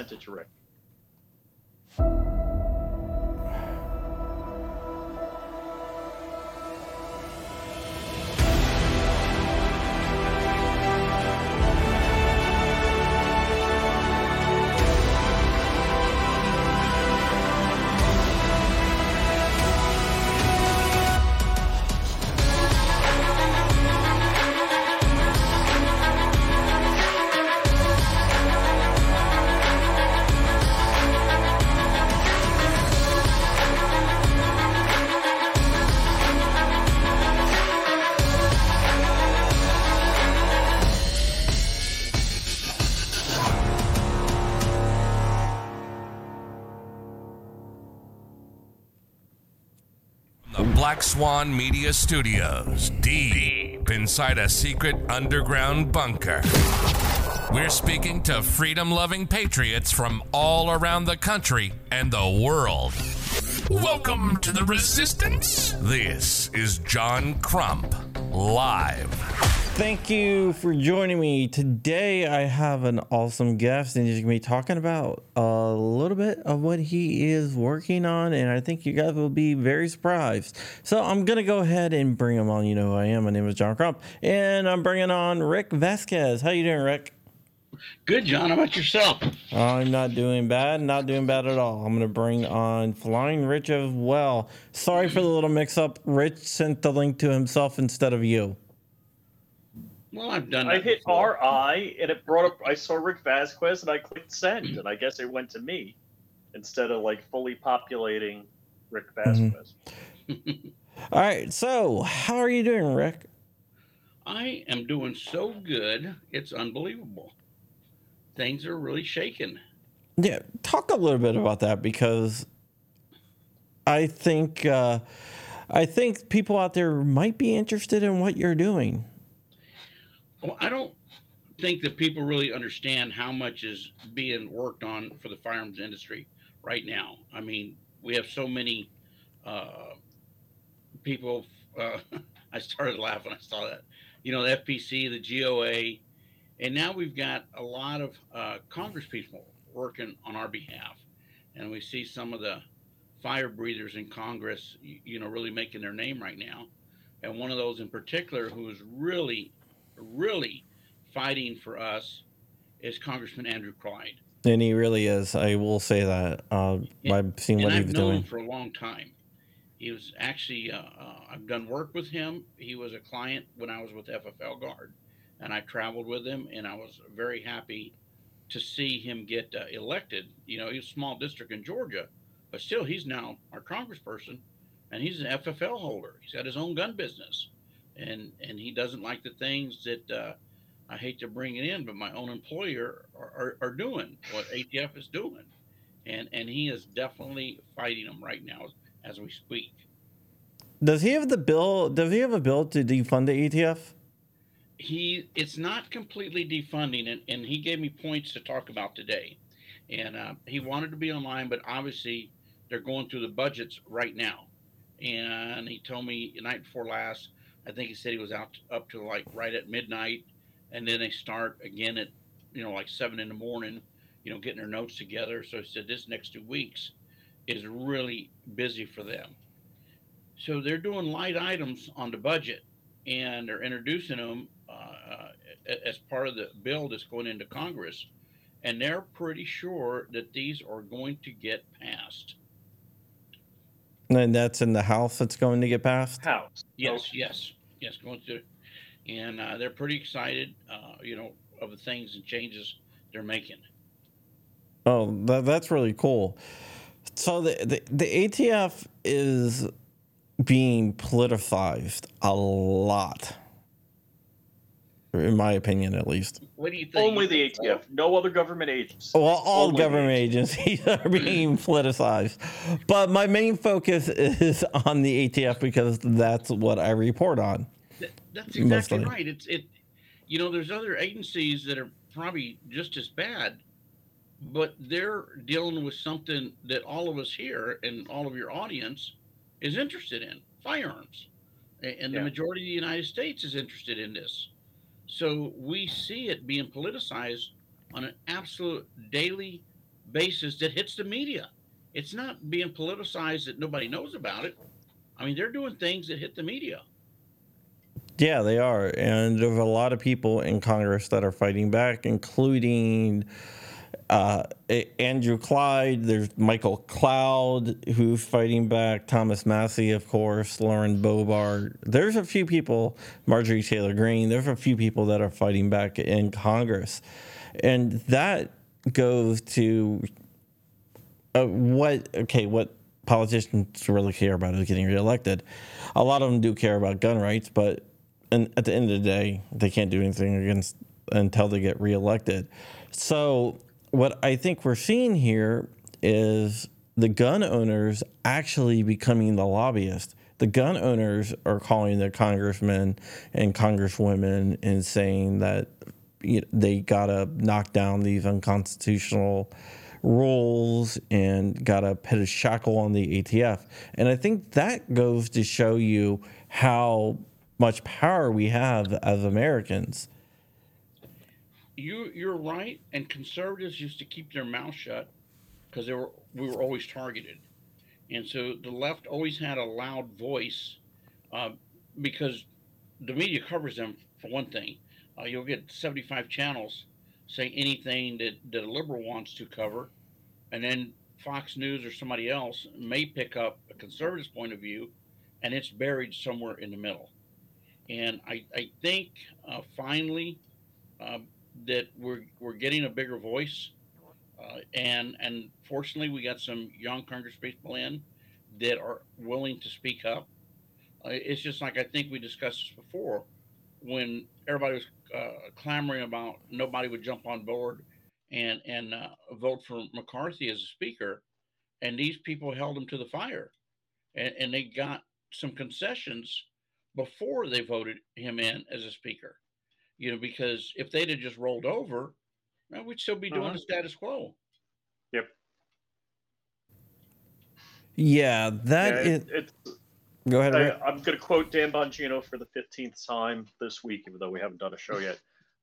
it to Rick. Black Swan Media Studios, deep inside a secret underground bunker. We're speaking to freedom loving patriots from all around the country and the world. Welcome to the Resistance. This is John Crump, live. Thank you for joining me. Today I have an awesome guest and he's going to be talking about a little bit of what he is working on and I think you guys will be very surprised. So I'm going to go ahead and bring him on. You know who I am. My name is John Crump and I'm bringing on Rick Vasquez. How you doing, Rick? Good, John. How about yourself? I'm not doing bad. Not doing bad at all. I'm going to bring on Flying Rich as well. Sorry for the little mix up. Rich sent the link to himself instead of you. Well, I've done. I hit before. RI and it brought up. I saw Rick Vasquez and I clicked send, and I guess it went to me instead of like fully populating Rick Vasquez. All right. So, how are you doing, Rick? I am doing so good. It's unbelievable. Things are really shaking. Yeah, talk a little bit about that because I think uh, I think people out there might be interested in what you're doing. Well, I don't think that people really understand how much is being worked on for the firearms industry right now. I mean, we have so many uh, people. Uh, I started laughing. I saw that. You know, the FPC, the GOA, and now we've got a lot of uh, Congress people working on our behalf, and we see some of the fire breathers in Congress, you, you know, really making their name right now. And one of those in particular who is really, really fighting for us is Congressman Andrew Clyde. And he really is. I will say that. Uh, Yeah, I've seen and what I've he's known doing. him for a long time. He was actually, uh, uh, I've done work with him. He was a client when I was with FFL Guard, and I traveled with him, and I was very happy to see him get uh, elected. You know, he's a small district in Georgia, but still, he's now our congressperson, and he's an FFL holder. He's got his own gun business, and and he doesn't like the things that uh, I hate to bring it in, but my own employer are, are, are doing what ATF is doing, and and he is definitely fighting them right now as we speak. Does he have the bill? Does he have a bill to defund the ATF? he it's not completely defunding and, and he gave me points to talk about today and uh, he wanted to be online but obviously they're going through the budgets right now and he told me the night before last i think he said he was out up to like right at midnight and then they start again at you know like seven in the morning you know getting their notes together so he said this next two weeks is really busy for them so they're doing light items on the budget and they're introducing them uh, as part of the bill that's going into Congress, and they're pretty sure that these are going to get passed. And that's in the House that's going to get passed. House. Yes, Okay. yes, yes, going to, and uh, they're pretty excited, uh, you know, of the things and changes they're making. Oh, that, that's really cool. So the, the the ATF is being politicized a lot, in my opinion, at least. What do you think? Only the ATF. No other government agency. Well, all Only government agencies are being politicized, but my main focus is on the ATF because that's what I report on. That- That's exactly Mostly. right. It's it. You know, there's other agencies that are probably just as bad, but they're dealing with something that all of us here and all of your audience is interested in: firearms, A- and the Yeah. majority of the United States is interested in this. So we see it being politicized on an absolute daily basis that hits the media. It's not being politicized that nobody knows about it. I mean, they're doing things that hit the media. Yeah, they are. And there's a lot of people in Congress that are fighting back, including uh, Andrew Clyde. There's Michael Cloud, who's fighting back. Thomas Massie, of course. Lauren Boebert. There's a few people, Marjorie Taylor Greene. There's a few people that are fighting back in Congress. And that goes to uh, what, okay, what politicians really care about is getting reelected. A lot of them do care about gun rights, but at the end of the day, they can't do anything against until they get reelected. So what I think we're seeing here is the gun owners actually becoming the lobbyists. The gun owners are calling their congressmen and congresswomen and saying that they gotta knock down these unconstitutional rules and gotta put a shackle on the ATF. And I think that goes to show you how much power we have as Americans. You you're right, and conservatives used to keep their mouth shut because they were we were always targeted, and so the left always had a loud voice uh, because the media covers them for one thing. Uh, you'll get 75 channels say anything that, that a liberal wants to cover, and then Fox News or somebody else may pick up a conservative's point of view, and it's buried somewhere in the middle. And I, I think uh, finally uh, that we're, we're getting a bigger voice. Uh, and, and fortunately, we got some young Congress people in that are willing to speak up. Uh, it's just like I think we discussed this before when everybody was uh, clamoring about nobody would jump on board and and uh, vote for McCarthy as a speaker, and these people held him to the fire, and, and they got some concessions before they voted him in as a speaker. You know, because if they'd have just rolled over, well, we'd still be doing uh-huh. the status quo. Yep. Yeah, that yeah, it, it's. Go ahead. I, am going to quote Dan Bongino for the 15th time this week, even though we haven't done a show yet.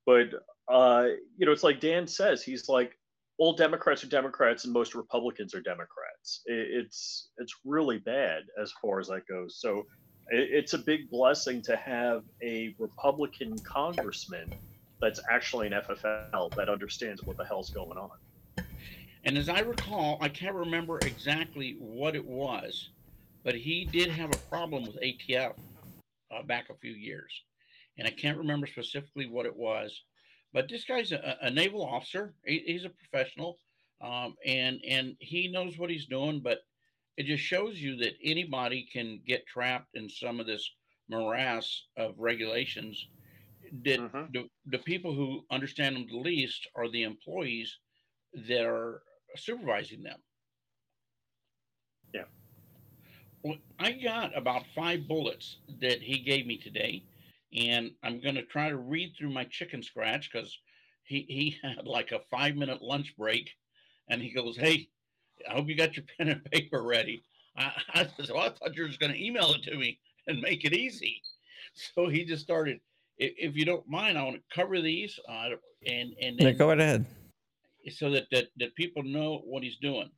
But uh, you know, it's like Dan says. He's like, all Democrats are Democrats, and most Republicans are Democrats. It, it's it's really bad as far as that goes. So it's a big blessing to have a Republican congressman that's actually an FFL that understands what the hell's going on. And as I recall, I can't remember exactly what it was, but he did have a problem with ATF uh, back a few years. And I can't remember specifically what it was. But this guy's a, a naval officer. He, he's a professional, um, and and he knows what he's doing. But it just shows you that anybody can get trapped in some of this morass of regulations that mm-hmm. the, the people who understand them the least are the employees that are supervising them yeah well, i got about five bullets that he gave me today and i'm going to try to read through my chicken scratch because he, he had like a five minute lunch break and he goes hey I hope you got your pen and paper ready. I, I said, well, I thought you were just going to email it to me and make it easy. So he just started. If, if you don't mind, I want to cover these uh, and and yeah, go ahead, so that, that that people know what he's doing.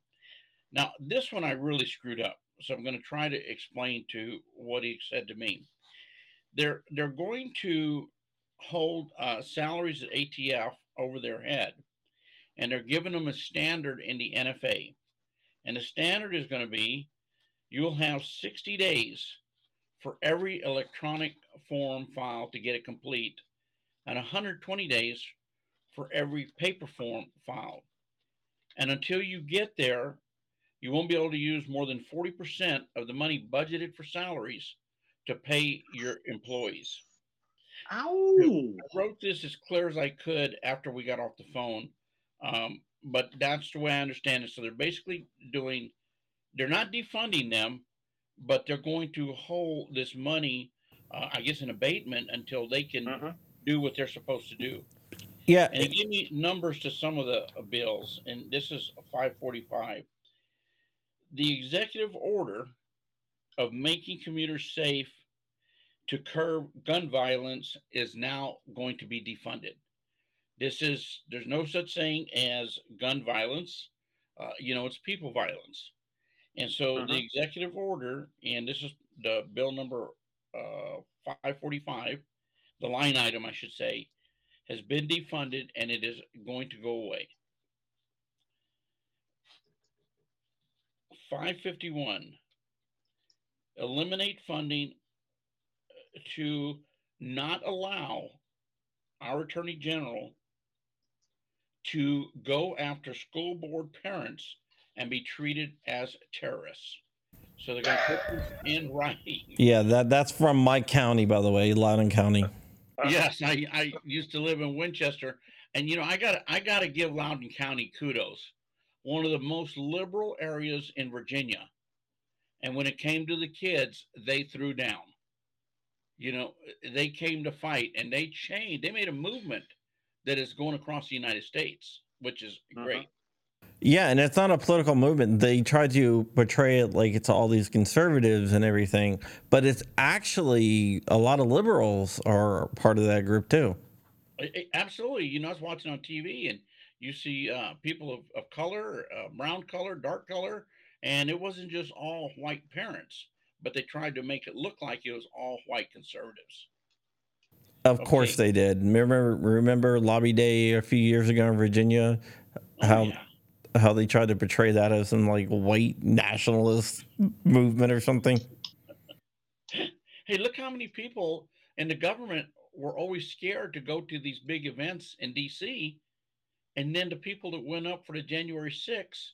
Now, this one I really screwed up, so I'm going to try to explain to what he said to me. They're they're going to hold uh, salaries at ATF over their head, and they're giving them a standard in the NFA. And the standard is going to be you'll have 60 days for every electronic form file to get it complete and 120 days for every paper form file. And until you get there, you won't be able to use more than 40% of the money budgeted for salaries to pay your employees. Ow! I wrote this as clear as I could after we got off the phone. Um, but that's the way I understand it. So they're basically doing, they're not defunding them, but they're going to hold this money, uh, I guess, in abatement until they can uh-huh. do what they're supposed to do. Yeah. And give me numbers to some of the uh, bills, and this is 545. The executive order of making commuters safe to curb gun violence is now going to be defunded. This is, there's no such thing as gun violence. uh, you know, it's people violence. And so Uh-huh. the executive order, and this is the bill number uh, 545, the line item, I should say, has been defunded and it is going to go away. 551, eliminate funding to not allow our attorney general to go after school board parents and be treated as terrorists. So they're going to put this in writing. Yeah, that that's from my county, by the way, Loudoun County. Yes, I, I used to live in Winchester, and you know I got I got to give Loudoun County kudos. One of the most liberal areas in Virginia, and when it came to the kids, they threw down. You know, they came to fight, and they changed. They made a movement that is going across the United States, which is Uh-huh. great. Yeah, and it's not a political movement. They try to portray it like it's all these conservatives and everything, but it's actually a lot of liberals are part of that group too. I- I- Absolutely. You know, I was watching on TV and you see uh, people of, of color, uh, brown color, dark color, and it wasn't just all white parents, but they tried to make it look like it was all white conservatives. Of course they did. Remember remember Lobby Day a few years ago in Virginia Oh, How- yeah. how they tried to portray that as some like white nationalist movement or something. Hey, look how many people in the government were always scared to go to these big events in DC. And then the people that went up for the January 6th,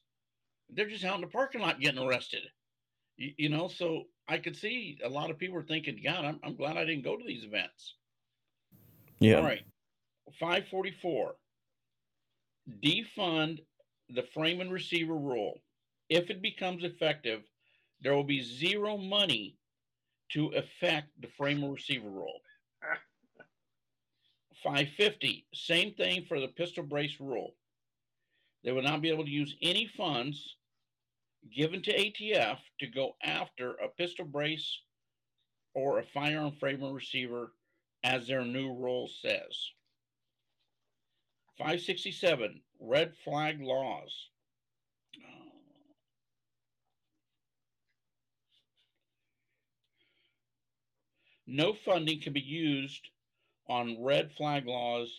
they're just out in the parking lot getting arrested. You, you know, so I could see a lot of people were thinking, God, I'm, I'm glad I didn't go to these events. Yeah. All right. 544. Defund the frame and receiver rule. If it becomes effective, there will be zero money to affect the frame and receiver rule. 550. Same thing for the pistol brace rule. They will not be able to use any funds given to ATF to go after a pistol brace or a firearm frame and receiver as their new rule says. 567, red flag laws. No funding can be used on red flag laws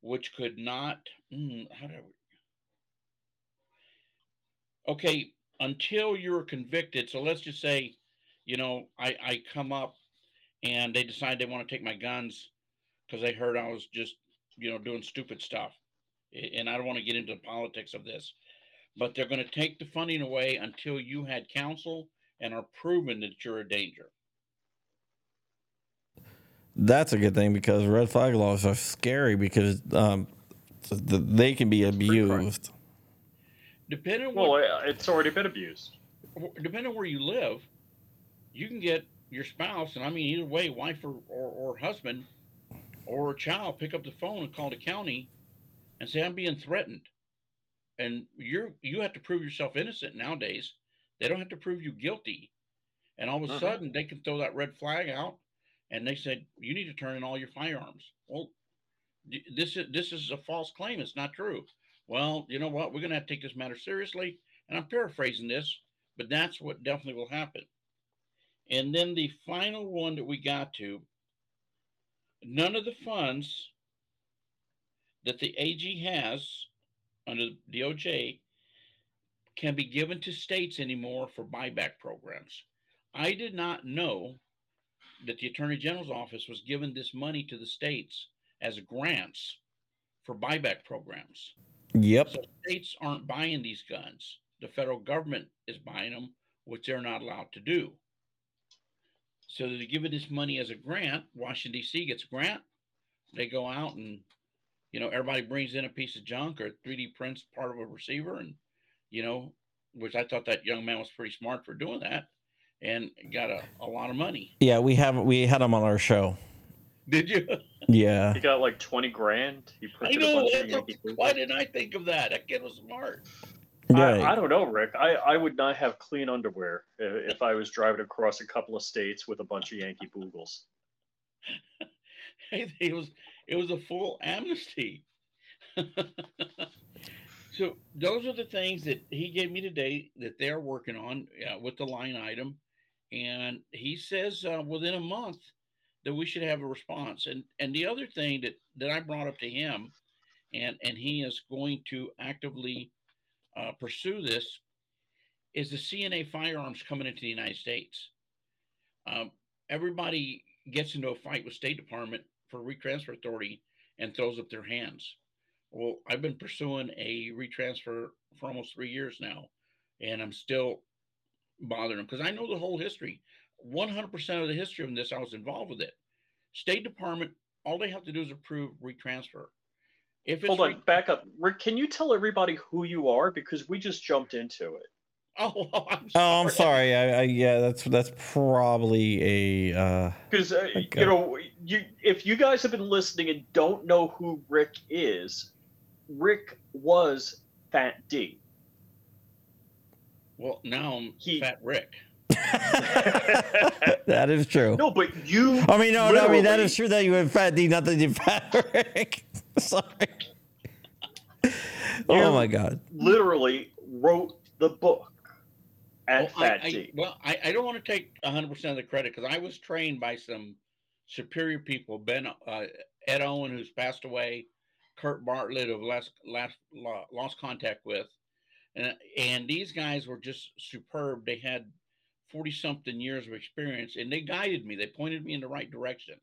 which could not. mm, how do okay, until you're convicted. So let's just say, you know, I, I come up and they decided they want to take my guns because they heard I was just, you know, doing stupid stuff. And I don't want to get into the politics of this, but they're going to take the funding away until you had counsel and are proven that you're a danger. That's a good thing because red flag laws are scary because um, they can be abused. Depending on Well, what, uh, it's already been abused. depending on where you live, you can get your spouse, and I mean either way, wife or, or, or husband or a child, pick up the phone and call the county and say, I'm being threatened. And you're you have to prove yourself innocent nowadays. They don't have to prove you guilty. And all of a Mhm. sudden they can throw that red flag out and they said, You need to turn in all your firearms. Well, this is this is a false claim. It's not true. Well, you know what? We're gonna have to take this matter seriously. And I'm paraphrasing this, but that's what definitely will happen. And then the final one that we got to none of the funds that the AG has under the DOJ can be given to states anymore for buyback programs. I did not know that the Attorney General's office was giving this money to the states as grants for buyback programs. Yep. So states aren't buying these guns. The federal government is buying them, which they're not allowed to do. So they give it this money as a grant. Washington D.C. gets a grant. They go out and, you know, everybody brings in a piece of junk or 3D prints part of a receiver, and you know, which I thought that young man was pretty smart for doing that, and got a, a lot of money. Yeah, we have we had them on our show. Did you? Yeah. He got like 20 grand. He I printed a know. bunch of that's Why didn't I think of that? That kid was smart. Right. I, I don't know, Rick. I, I would not have clean underwear if, if I was driving across a couple of states with a bunch of Yankee Boogles. it was it was a full amnesty. So those are the things that he gave me today that they're working on uh, with the line item, and he says uh, within a month that we should have a response. And and the other thing that that I brought up to him, and and he is going to actively uh, pursue this, is the CNA firearms coming into the United States. Um, everybody gets into a fight with State Department for retransfer authority and throws up their hands. Well, I've been pursuing a retransfer for almost three years now, and I'm still bothering them because I know the whole history. 100% of the history of this, I was involved with it. State Department, all they have to do is approve retransfer. If Hold on, re- back up. Rick, can you tell everybody who you are? Because we just jumped into it. Oh, I'm sorry. Oh, I'm sorry. I, I, yeah, that's that's probably a because uh, uh, you know you if you guys have been listening and don't know who Rick is, Rick was Fat D. Well, now I'm he, Fat Rick. that is true. No, but you. I mean, no, no. I mean, that is true that you had Fat D, not that you Fat Rick. Sorry. oh my God. Literally wrote the book at well, Fat I, D. I, well, I, I don't want to take 100% of the credit because I was trained by some superior people. Ben uh, Ed Owen, who's passed away, Kurt Bartlett, of last last lost contact with, and and these guys were just superb. They had 40 something years of experience and they guided me they pointed me in the right direction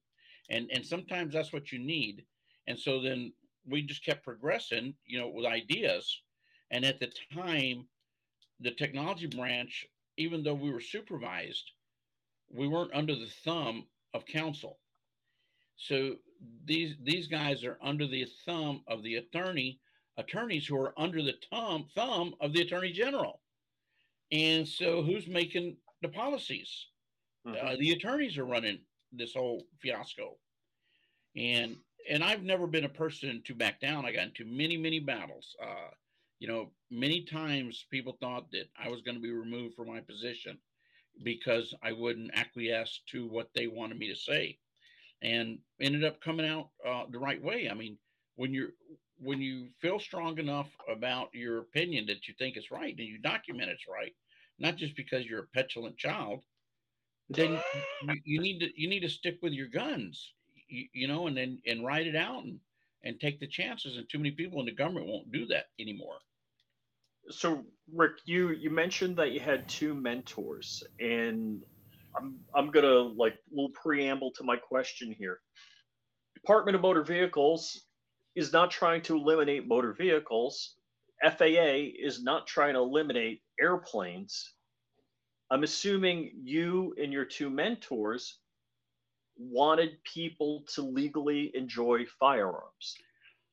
and and sometimes that's what you need and so then we just kept progressing you know with ideas and at the time the technology branch even though we were supervised we weren't under the thumb of counsel so these these guys are under the thumb of the attorney attorneys who are under the thumb thumb of the attorney general and so who's making the policies. Mm-hmm. Uh, the attorneys are running this whole fiasco, and and I've never been a person to back down. I got into many many battles. Uh, you know, many times people thought that I was going to be removed from my position because I wouldn't acquiesce to what they wanted me to say, and ended up coming out uh, the right way. I mean, when you're when you feel strong enough about your opinion that you think it's right and you document it's right, not just because you're a petulant child, then you, you, need to you need to stick with your guns, you, you know, and then and write it out and and take the chances. And too many people in the government won't do that anymore. So, Rick, you you mentioned that you had two mentors, and I'm I'm gonna like little preamble to my question here. Department of Motor Vehicles is not trying to eliminate motor vehicles. FAA is not trying to eliminate airplanes. I'm assuming you and your two mentors wanted people to legally enjoy firearms.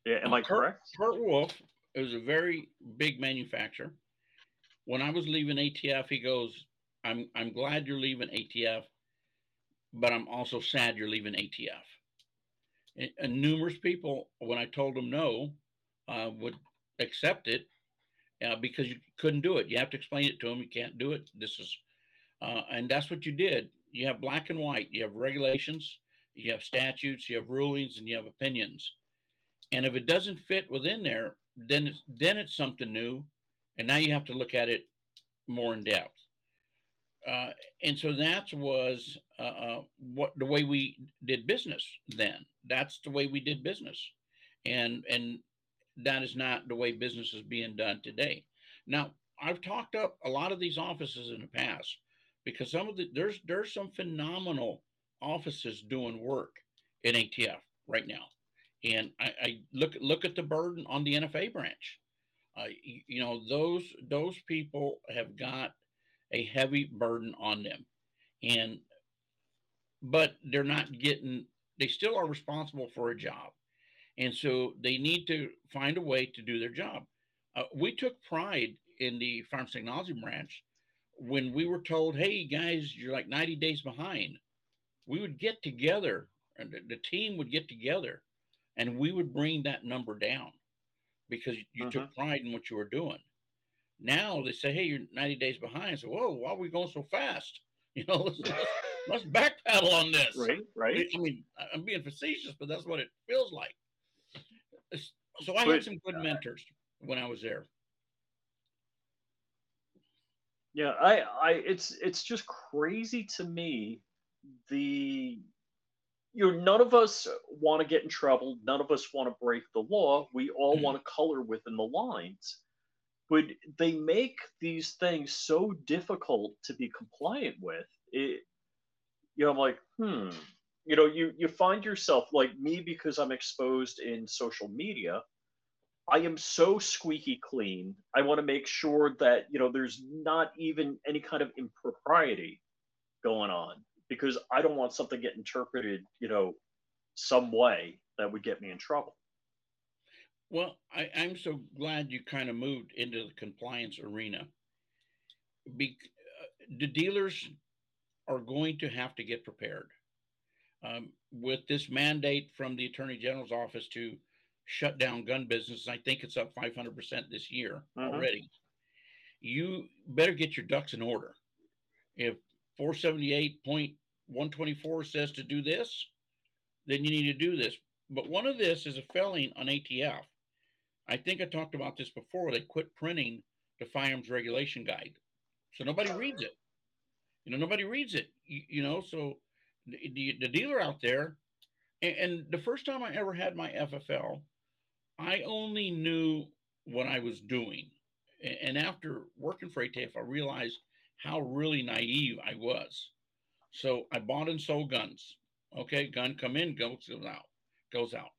Yeah, am I correct? Kurt, Kurt Wolf is a very big manufacturer. When I was leaving ATF, he goes, "I'm I'm glad you're leaving ATF, but I'm also sad you're leaving ATF." And, and numerous people, when I told them no, uh, would accept it uh, because you couldn't do it. You have to explain it to them. You can't do it. This is, uh, and that's what you did. You have black and white. You have regulations. You have statutes. You have rulings, and you have opinions. And if it doesn't fit within there, then it's, then it's something new, and now you have to look at it more in depth. Uh, and so that was uh, uh, what the way we did business then. That's the way we did business, and and that is not the way business is being done today. Now, I've talked up a lot of these offices in the past because some of the there's there's some phenomenal offices doing work in ATF right now, and I, I look look at the burden on the NFA branch. Uh, you, you know those those people have got a heavy burden on them, and but they're not getting. They still are responsible for a job and so they need to find a way to do their job. Uh, we took pride in the Firearm Technology Branch when we were told, hey, guys, you're like 90 days behind. We would get together, and the, team would get together, and we would bring that number down because you uh-huh. took pride in what you were doing. Now they say, hey, you're 90 days behind. So, whoa, why are we going so fast? You know, let's, let's, let's backpedal on this. Right, right. I mean, I'm being facetious, but that's what it feels like so I but, had some good mentors. when I was there. Yeah, I, I, it's, it's just crazy to me. The, you know, none of us want to get in trouble. None of us want to break the law. We all want to color within the lines. But they make these things so difficult to be compliant with. It, you know, I'm like, hmm. You know, you you find yourself like me because I'm exposed in social media. I am so squeaky clean. I want to make sure that, you know, there's not even any kind of impropriety going on because I don't want something to get interpreted, you know, some way that would get me in trouble. Well, I, I'm so glad you kind of moved into the compliance arena. Be, uh, the dealers are going to have to get prepared. Um, with this mandate from the Attorney General's office to shut down gun business. I think it's up 500% this year Mhm. already. You better get your ducks in order. If 478.124 says to do this, then you need to do this. But one of this is a felony on ATF. I think I talked about this before. They quit printing the firearms regulation guide. So nobody reads it. You know, nobody reads it. You, you know, so the, the, the dealer out there, and, and the first time I ever had my FFL, I only knew what I was doing. And after working for ATF, I realized how really naive I was. So I bought and sold guns. Okay, gun come in, goes out, goes out.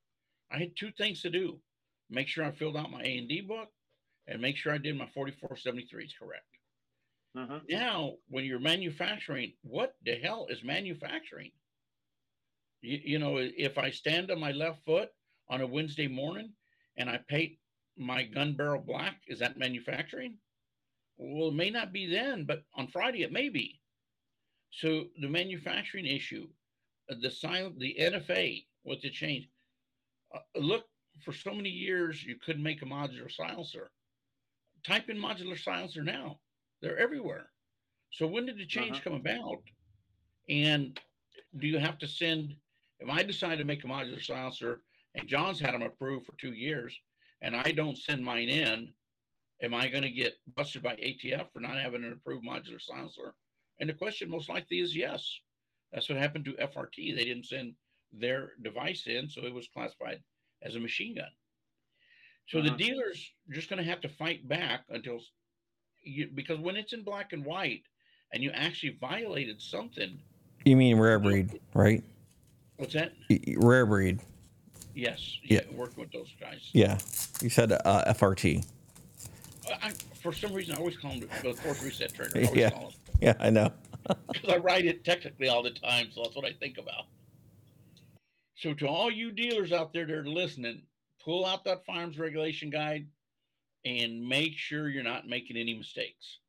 I had two things to do: make sure I filled out my A and D book, and make sure I did my 4473s correct. Mhm. Now, when you're manufacturing, what the hell is manufacturing? You, you know, if I stand on my left foot on a Wednesday morning and I paint my gun barrel black, is that manufacturing? Well, it may not be then, but on Friday it may be. So the manufacturing issue, uh, the silent, the NFA with the change. Uh, look, for so many years you couldn't make a modular silencer. Type in modular silencer now; they're everywhere. So when did the change Uh-huh. come about? And do you have to send? If I decide to make a modular silencer and John's had them approved for two years, and I don't send mine in, am I going to get busted by ATF for not having an approved modular silencer? And the question most likely is yes. That's what happened to FRT. They didn't send their device in, so it was classified as a machine gun. So the Mhm. dealers just going to have to fight back until you, because when it's in black and white and you actually violated something, You mean rare breed, right? what's that? Y- y- Rare breed. Yes, Yeah. yeah, working with those guys. Yeah. You said uh, FRT. I, for some reason, I always call them the forced reset trigger. I always Yeah. call them. Yeah, I know. because I write it technically all the time, so that's what I think about. So, to all you dealers out there that are listening, pull out that firearms regulation guide and make sure you're not making any mistakes.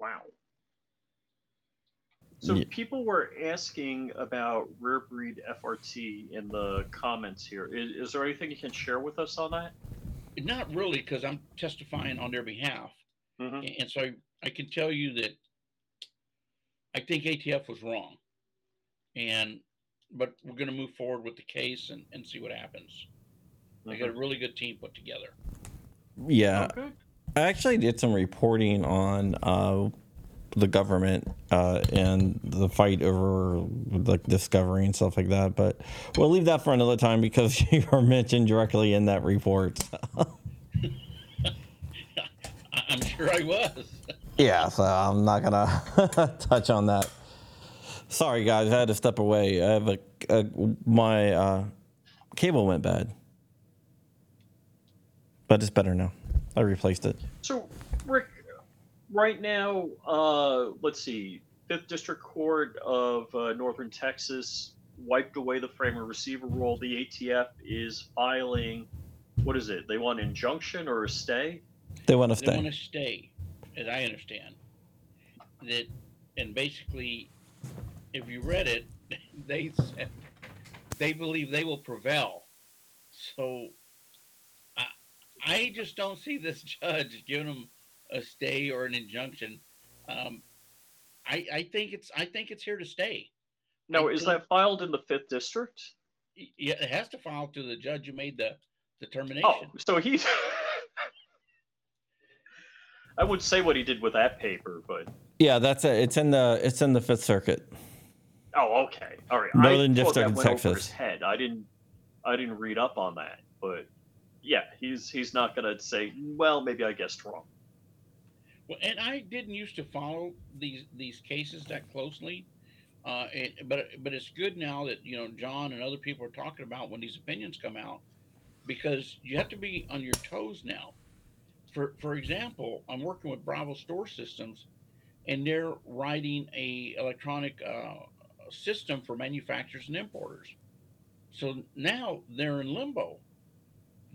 Wow. So Ye- people were asking about rare breed FRT in the comments here. Is, is there anything you can share with us on that? Not really, because I'm testifying on their behalf, Mhm. And so I, I can tell you that I think ATF was wrong, and but we're going to move forward with the case and, and see what happens. They got a really good team put together. Yeah. Good. I actually did some reporting on uh, the government uh, and the fight over like discovery and stuff like that, but we'll leave that for another time because you are mentioned directly in that report. I, I'm sure I was. yeah, so I'm not gonna touch on that. Sorry, guys, I had to step away. I have a, a my uh, cable went bad, but it's better now. I replaced it. So, Rick, right now, uh, let's see, Fifth District Court of uh, Northern Texas wiped away the frame or receiver rule. The ATF is filing, what is it? They want an injunction or a stay? They want to They stay. want to stay, as I understand. That, and basically, if you read it, they said they believe they will prevail. So, I, I just don't see this judge giving them a stay or an injunction. Um, I, I think it's I think it's here to stay. Now, I is think- that filed in the Fifth District? Yeah, it has to file to the judge who made the determination. Oh, so he's. I would say what he did with that paper, but Yeah, that's it. It's in the it's in the Fifth Circuit. oh, okay, all right. Northern I District of Texas. head. I didn't. I didn't read up on that, but yeah, he's he's not gonna say. Well, maybe I guessed wrong. Well, and I didn't used to follow these these cases that closely, uh, and, but but it's good now that you know John and other people are talking about when these opinions come out, because you have to be on your toes now. For for example, I'm working with Bravo Store Systems, and they're writing a electronic uh, system for manufacturers and importers. So now they're in limbo,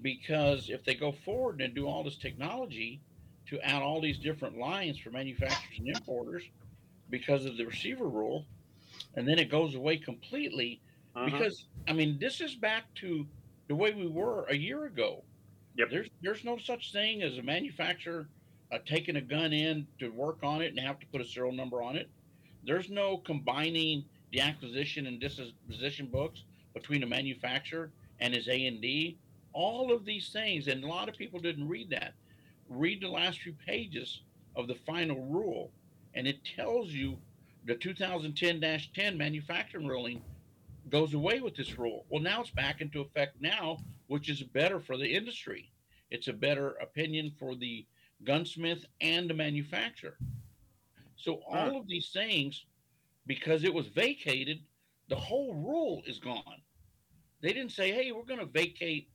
because if they go forward and do all this technology to add all these different lines for manufacturers and importers because of the receiver rule, and then it goes away completely. Mhm. Because I mean, this is back to the way we were a year ago. Yep. There's there's no such thing as a manufacturer uh, taking a gun in to work on it and have to put a serial number on it. There's no combining the acquisition and disposition books between a manufacturer and his A and D. All of these things, and a lot of people didn't read that read the last few pages of the final rule, and it tells you the 2010-10 manufacturing ruling goes away with this rule. Well, now it's back into effect now, which is better for the industry. It's a better opinion for the gunsmith and the manufacturer. So all of these things, because it was vacated, the whole rule is gone. They didn't say, "Hey, we're going to vacate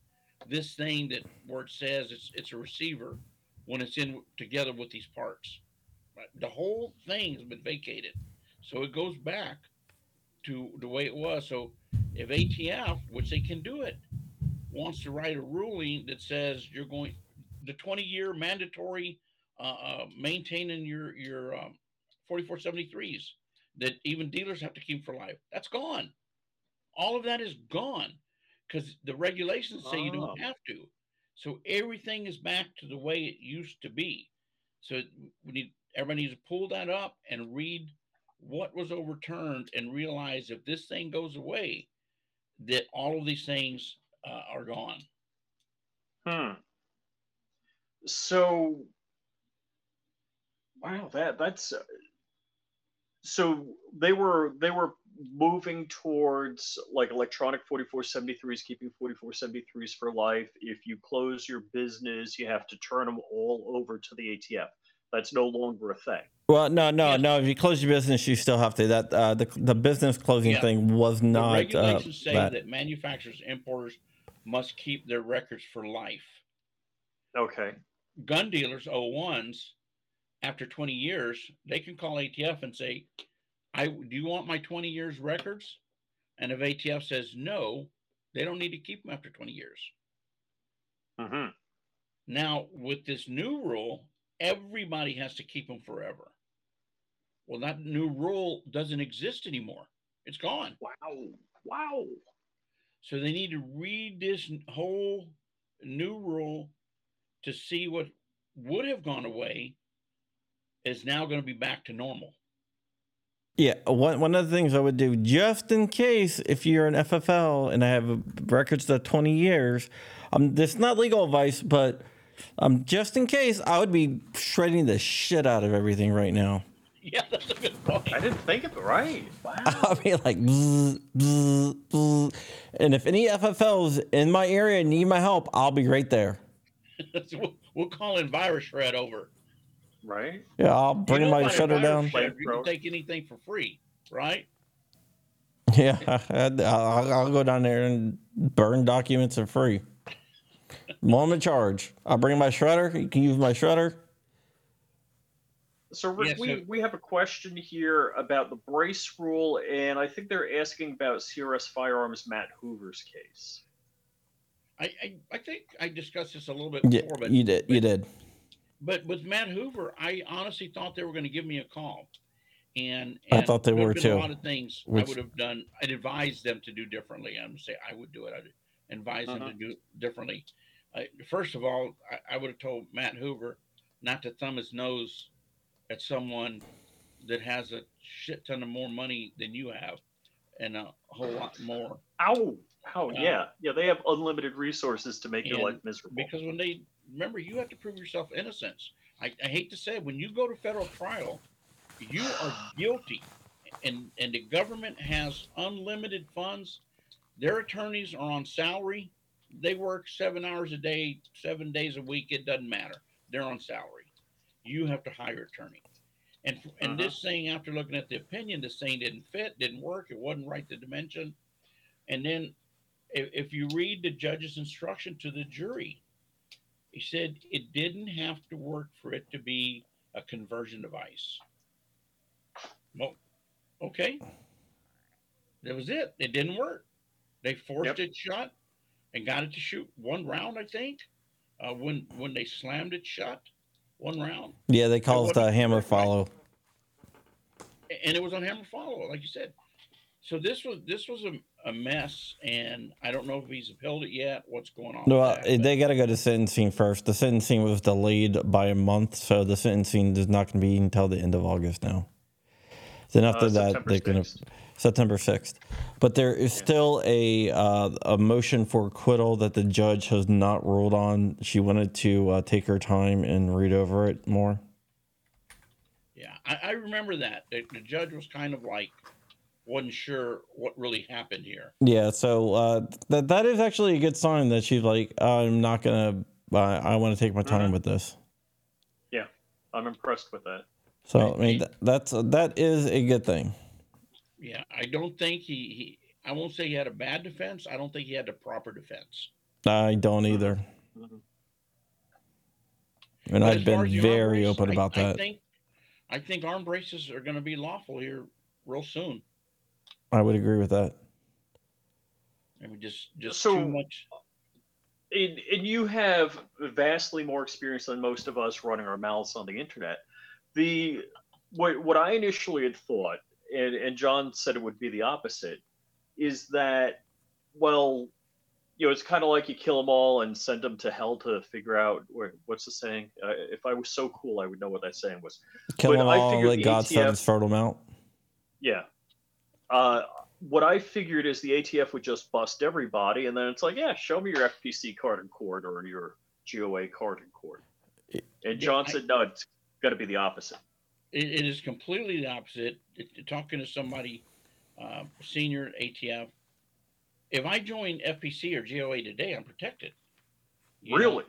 this thing that where it says it's it's a receiver." When it's in together with these parts. Right? The whole thing has been vacated. So it goes back to the way it was. So if ATF, which they can do it, wants to write a ruling that says you're going the 20 year mandatory uh, uh, maintaining your your um, 4473s that even dealers have to keep for life, that's gone. All of that is gone because the regulations say you Oh. don't have to. So everything is back to the way it used to be. So we need everybody needs to pull that up and read what was overturned and realize if this thing goes away, that all of these things uh, are gone. Hmm. So, wow, that that's uh, so they were they were moving towards like electronic 4473s, keeping 4473s for life. If you close your business, you have to turn them all over to the ATF. That's no longer a thing. Well, no, no, Yeah. no. If you close your business, you still have to. That uh, the the business closing Yeah. thing was The not uh, regulations say that. that manufacturers importers must keep their records for life. Okay. gun dealers, O1s, after 20 years, they can call ATF and say, I do you want my 20 years records? And if ATF says no, they don't need to keep them after 20 years. hmm Now, with this new rule, everybody has to keep them forever. Well, that new rule doesn't exist anymore. It's gone. Wow. Wow. So they need to read this whole new rule to see what would have gone away is now going to be back to normal. Yeah, one one of the things I would do just in case if you're an FFL and I have records of 20 years, um, this is not legal advice, but um, just in case, I would be shredding the shit out of everything right now. Yeah, that's a good point. I didn't think of it right. Wow. I'll be like, bzz, bzz, bzz. and if any FFLs in my area need my help, I'll be right there. We'll, we'll call in virus shred over. Right? Yeah, I'll You bring know my about a shutter down. shred, You can take anything for free, right? Yeah, I'll, I'll go down there and burn documents for free. I'm Moment charge. I'll bring my shredder. You can use my shredder. So Rick, Yeah, we, so- we have a question here about the brace rule, and I think they're asking about CRS Firearms Matt Hoover's case. I, I, I think I discussed this a little bit Yeah, before, but you did. You did. But with Matt Hoover, I honestly thought they were going to give me a call, and, I thought they were too. A lot of things Which- I would have done. I'd advise them to do differently. I'm say I would do it. I'd advise them to Uh-huh. do differently. I, first of all, I, I would have told Matt Hoover not to thumb his nose at someone that has a shit ton of more money than you have, and a whole lot more Ow! Oh yeah, yeah. They have unlimited resources to make your life miserable. because when they remember you have to prove yourself innocence I, I hate to say it, when you go to federal trial you are guilty. And and the government has unlimited funds. Their attorneys are on salary. They work seven hours a day seven days a week. It doesn't matter. They're on salary. You have to hire attorney. And and Uh-huh. this thing after looking at the opinion this thing didn't fit didn't work it wasn't right the dimension. And then if, if you read the judge's instruction to the jury he said it didn't have to work for it to be a conversion device. Well, okay. That was it. It didn't work. They forced Yep. it shut and got it to shoot one round, I think. Uh, when when they slammed it shut, one round, Yeah, they call it wasn't the hammer right. follow. A- and it was on hammer follow, like you said. So this was this was a, a mess, and I don't know if he's appealed it yet. What's going on? with Well, that, but- they got to go to sentencing first. The sentencing was delayed by a month, so the sentencing is not going to be until the end of August now. Then after Uh, that, September they're going to 6th. September sixth. But there is still a uh, a motion for acquittal that the judge has not ruled on. She wanted to uh, take her time and read over it more. Yeah, I, I remember that. The, the judge was kind of like wasn't sure what really happened here. Yeah, so uh, that that is actually a good sign that she's like, I'm not gonna. Uh, I want to take my time Mhm. with this. Yeah, I'm impressed with that. So I mean, th- that's that is a good thing. Yeah, I don't think he, he I won't say he had a bad defense. I don't think he had the proper defense. I don't either, Mhm. and But I've been as the arm very brace, open I- about I that. think I think arm braces are going to be lawful here real soon. I would agree with that. I mean, just just So- too much. and, and you have vastly more experience than most of us running our mouths on the internet. The what what I initially had thought, and, and John said it would be the opposite, is that well, you know, it's kind of like you kill them all and send them to hell to figure out where, what's the saying. Uh, if I was so cool, I would know what that saying was. Kill But them I all, figured let the God set ATF his fertile mount. Yeah. Uh, what I figured is the ATF would just bust everybody, and then it's like, yeah, show me your FPC card and cord or your GOA card and cord. And John I- said, no, it's got to be the opposite. It, it is completely the opposite. It, it- talking to somebody uh, senior at ATF, if I join FPC or GOA today, I'm protected. You know, Really?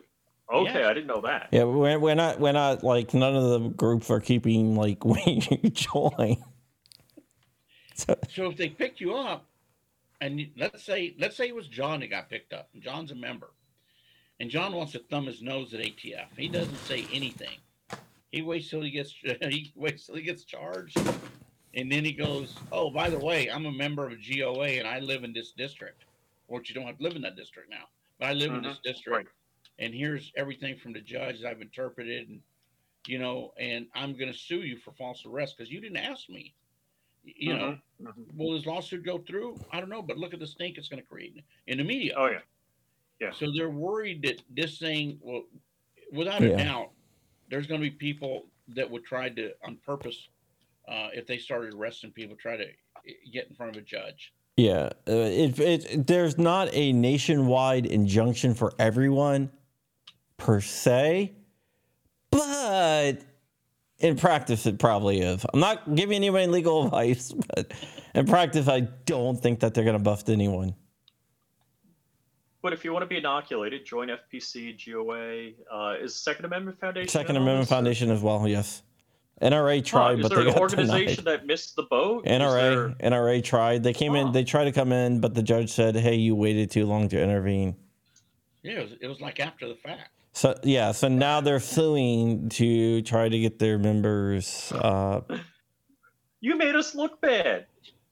Okay, Yes. I didn't know that. Yeah, we're, we're not we're not like none of the groups are keeping like when you join. So, So if they picked you up, and you- let's say let's say it was John that got picked up, and John's a member, and John wants to thumb his nose at ATF. He doesn't say anything. He waits till he gets he waits till he gets charged, and then he goes, "Oh, by the way, I'm a member of a GOA, and I live in this district." Which you don't have to live in that district now, but I live in this mm-hmm. district, and here's everything from the judge I've interpreted, and you know, and I'm going to sue you for false arrest because you didn't ask me. Y- You know, Mhm, mhm. will this lawsuit go through? I don't know, but look at the stink it's going to create in the media. Oh, yeah. Yeah. So they're worried that this thing will, without Yeah. a doubt, there's going to be people that would try to, on purpose, uh, if they started arresting people, try to get in front of a judge. yeah, uh, it, it there's not a nationwide injunction for everyone per se, but in practice it probably is. I'm not giving anybody legal advice, but in practice I don't think that they're gonna buff anyone. But if you want to be inoculated, join FPC, GOA. Uh, is Second Amendment Foundation? Second Amendment this, Foundation as well, yes. NRA Huh, tried, is but there they an got organization denied. that missed the boat? NRA there- NRA tried. They came in. They tried to come in, but the judge said, "Hey, you waited too long to intervene." Yeah, it was, it was like after the fact. So yeah, so now they're suing to try to get their members. Uh, You made us look bad.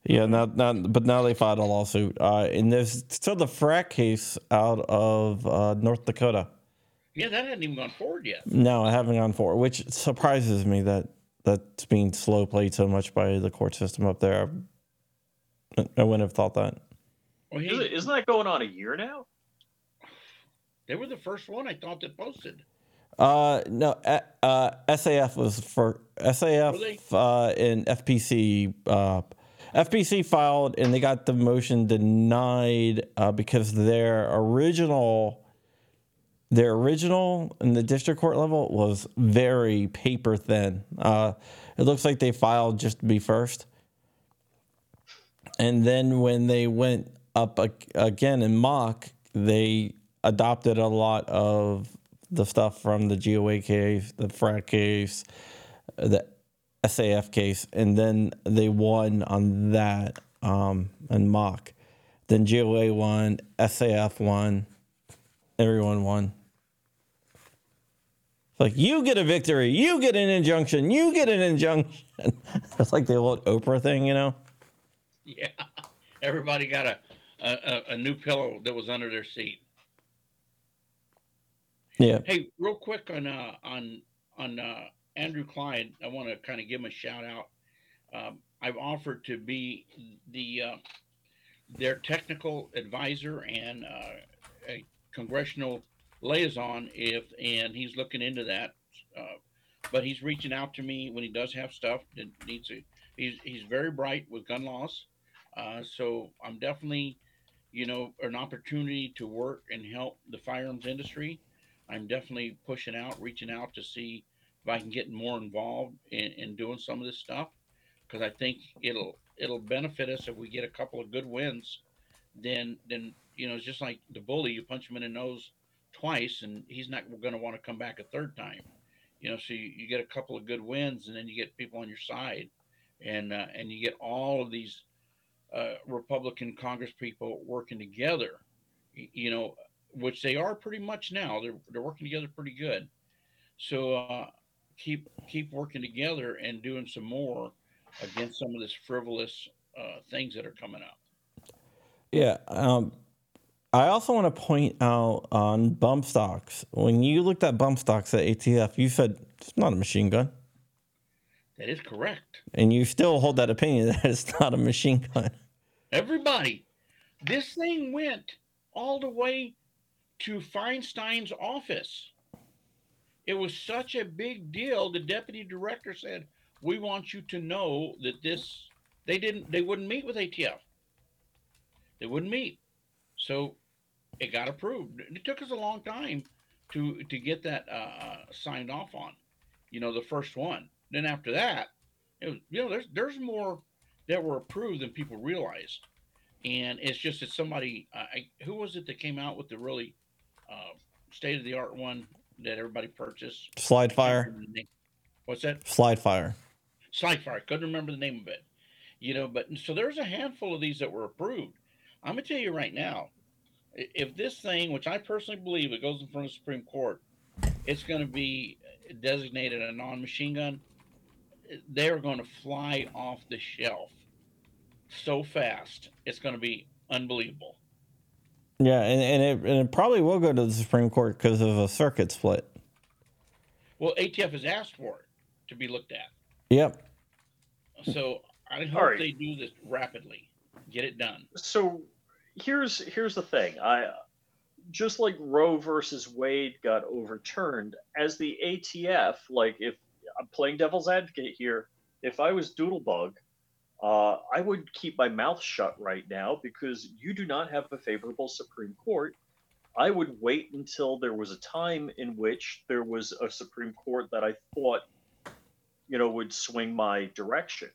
yeah, not not, but now they filed a lawsuit. Uh, and there's still the FRAC case out of uh, North Dakota. Yeah, that hadn't even gone forward yet. No, I haven't gone for it, which surprises me that that's being slow played so much by the court system up there. I, I wouldn't have thought that. Well, he, Isn't, isn't that going on a year now? They were the first one I thought that posted. Uh, no, uh, uh, SAF was for SAF uh, and FPC. Uh, FPC filed and they got the motion denied uh, because their original their original in the district court level was very paper thin. Uh, it looks like they filed just to be first. And then when they went up again in Mock, they adopted a lot of the stuff from the GOA case, the FRAC case, the SAF case, and then they won on that um, in Mock. Then GOA won, SAF won, everyone won. It's like you get a victory, you get an injunction, you get an injunction. it's like the old Oprah thing, you know. Yeah, everybody got a, a a new pillow that was under their seat. Yeah. Hey, real quick on uh, on on uh, Andrew Clyde, I want to kind of give him a shout out. Um, I've offered to be the uh, their technical advisor and uh, a congressional liaison if and he's looking into that. Uh, but he's reaching out to me when he does have stuff that needs to. He's he's very bright with gun laws, uh, so I'm definitely, you know, an opportunity to work and help the firearms industry. I'm definitely pushing out, reaching out to see if I can get more involved in, in doing some of this stuff because I think it'll it'll benefit us if we get a couple of good wins. Then then you know it's just like the bully, you punch him in the nose twice, and he's not going to want to come back a third time. You know, so you, you, get a couple of good wins, and then you get people on your side, and uh, and you get all of these uh, Republican Congress people working together. You know, which they are pretty much now. They're they're working together pretty good. So uh, keep keep working together and doing some more against some of this frivolous uh, things that are coming up. Yeah. Um, I also want to point out on bump stocks. When you looked at bump stocks at ATF, you said it's not a machine gun. That is correct. And you still hold that opinion that it's not a machine gun. Everybody, this thing went all the way to Feinstein's office. It was such a big deal. The deputy director said, "We want you to know that this." They didn't. They wouldn't meet with ATF. They wouldn't meet. So it got approved. It took us a long time to to get that uh, signed off on. You know, the first one. Then after that, it was, you know, there's there's more that were approved than people realized, and it's just that somebody, uh, I, who was it that came out with the really uh, state of the art one that everybody purchased. Slide fire. What's that? Slide fire. Slide fire. Couldn't remember the name of it. You know, but so there's a handful of these that were approved. I'm gonna tell you right now, if this thing, which I personally believe it goes in front of the Supreme Court, it's going to be designated a non-machine gun. They are going to fly off the shelf so fast. It's going to be unbelievable. Yeah, and, and it and it probably will go to the Supreme Court because of a circuit split. Well, ATF has asked for it to be looked at. Yep. So I hope right. they do this rapidly, get it done. So here's here's the thing. I just like Roe versus Wade got overturned, as the ATF, like if I'm playing devil's advocate here, if I was Doodlebug uh, I would keep my mouth shut right now because you do not have a favorable Supreme Court. I would wait until there was a time in which there was a Supreme Court that I thought, you know, would swing my direction.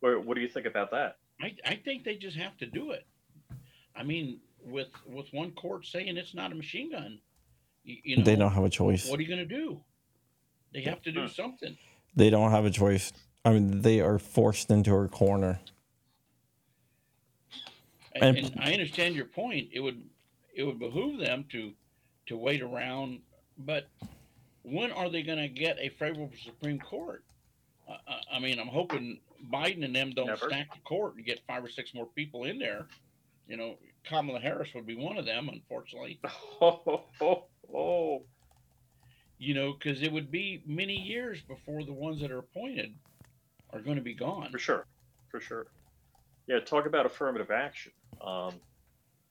What, what do you think about that? I, I think they just have to do it. I mean, with with one court saying it's not a machine gun, you, you know, they don't have a choice. What are you going to do? They have to do something. They don't have a choice. I mean, they are forced into a corner. And, and, I understand your point. It would it would behoove them to to wait around, but when are they going to get a favorable Supreme Court? Uh, I mean, I'm hoping Biden and them don't Never. stack the court and get five or six more people in there. You know, Kamala Harris would be one of them, unfortunately. Oh, oh, oh. You know, because it would be many years before the ones that are appointed are going to be gone. For sure, for sure. Yeah, talk about affirmative action. Um,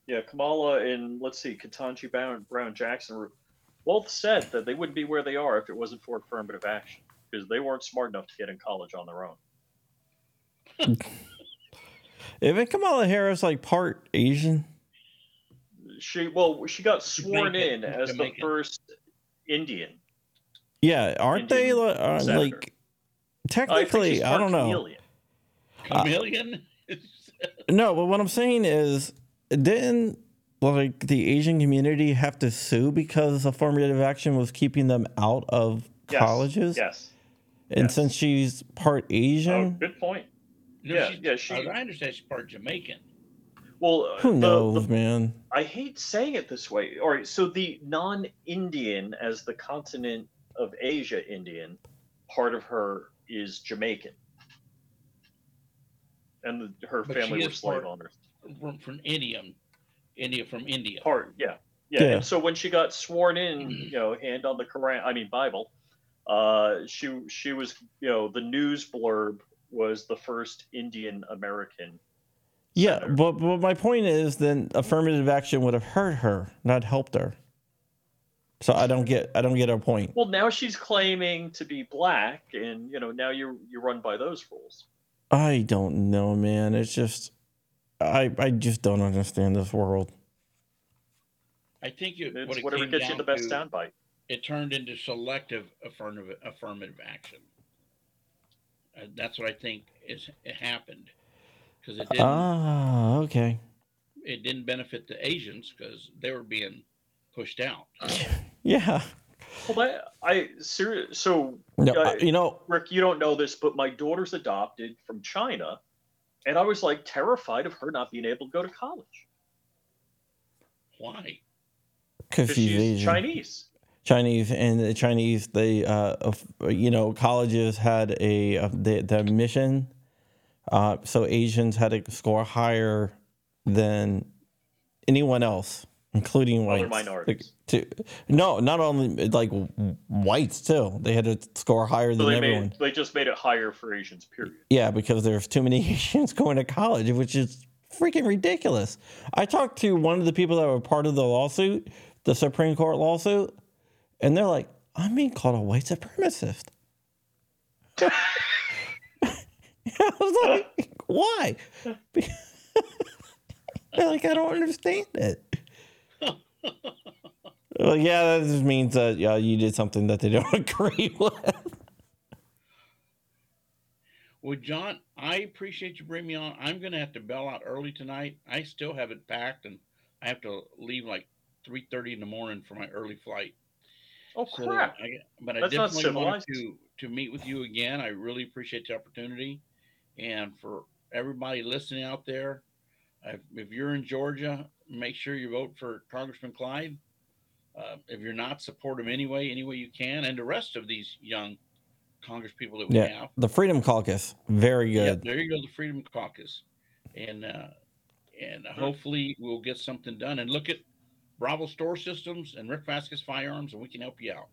yeah, Kamala and let's see, Ketanji Brown, Brown Jackson both said that they wouldn't be where they are if it wasn't for affirmative action because they weren't smart enough to get in college on their own. Isn't Kamala Harris like part Asian? She well, she got sworn Jamaican. in as the first Indian. Yeah, aren't they Indian li- uh, like I think technically? she's I, part don't know. chameleon. Chameleon. No, but what I'm saying is, didn't like the Asian community have to sue because affirmative action was keeping them out of Yes, colleges? Yes. And yes. since she's part Oh, Asian, good point. No, Yeah, she's- yeah, she- I understand, she's part Jamaican. Well, uh, who the- knows, the man? I hate saying it this way. All right, so the non-Indian, as the continent of Asia Indian, part of her is Jamaican, and the, her But family were is slave part- owners. From, from India, India from India. Part, yeah, yeah. Yeah. And so when she got sworn in, you know, hand on the Quran, I mean Bible, uh, she she was, you know, the news blurb was the first Indian American. Yeah, but but my point is, then affirmative action would have hurt her, not helped her. So I don't get I don't get her point. Well, now she's claiming to be black, and you know, now you you run by those rules. I don't know, man. It's just I I just don't understand this world. I think it, what It's it whatever gets you the best soundbite. It turned into selective affirmative affirmative action. Uh, that's what I think is it happened because it didn't Ah, okay. it didn't benefit the Asians because they were being pushed out. Yeah. Well, that, I serious. So, No, uh, you know, Rick, you don't know this, but my daughter's adopted from China, and I was like terrified of her not being able to go to college Why? because because she's, she's Asian. Chinese. Chinese and the Chinese, they, uh, you know, colleges had a uh, the, the mission, uh, so Asians had to score higher than anyone else, including Other whites. minorities. To, no, not only like whites too. They had to score higher So than they everyone. made they just made it higher for Asians. Period. Yeah, because there's too many Asians going to college, which is freaking ridiculous. I talked to one of the people that were part of the lawsuit, the Supreme Court lawsuit, and they're like, I'm being called a white supremacist. I was like, why? they're like, I don't understand it. Well, yeah, that just means that yeah, you did something that they don't agree with. Well, John, I appreciate you bringing me on. I'm going to have to bail out early tonight. I still have it packed, and I have to leave like 3:30 in the morning for my early flight. Oh So crap! I, but I That's not definitely wanted to to meet with you again. I really appreciate the opportunity, and for everybody listening out there, if, if you're in Georgia, make sure you vote for Congressman Clyde. Uh, if you're not, support him anyway, any way you can, and the rest of these young Congress people that we Yeah, have. the Freedom Caucus, very Yeah, good. there you go, the Freedom Caucus, and uh, and hopefully we'll get something done. And look at Bravo Store Systems and Rick Vasquez Firearms, and we can help you out.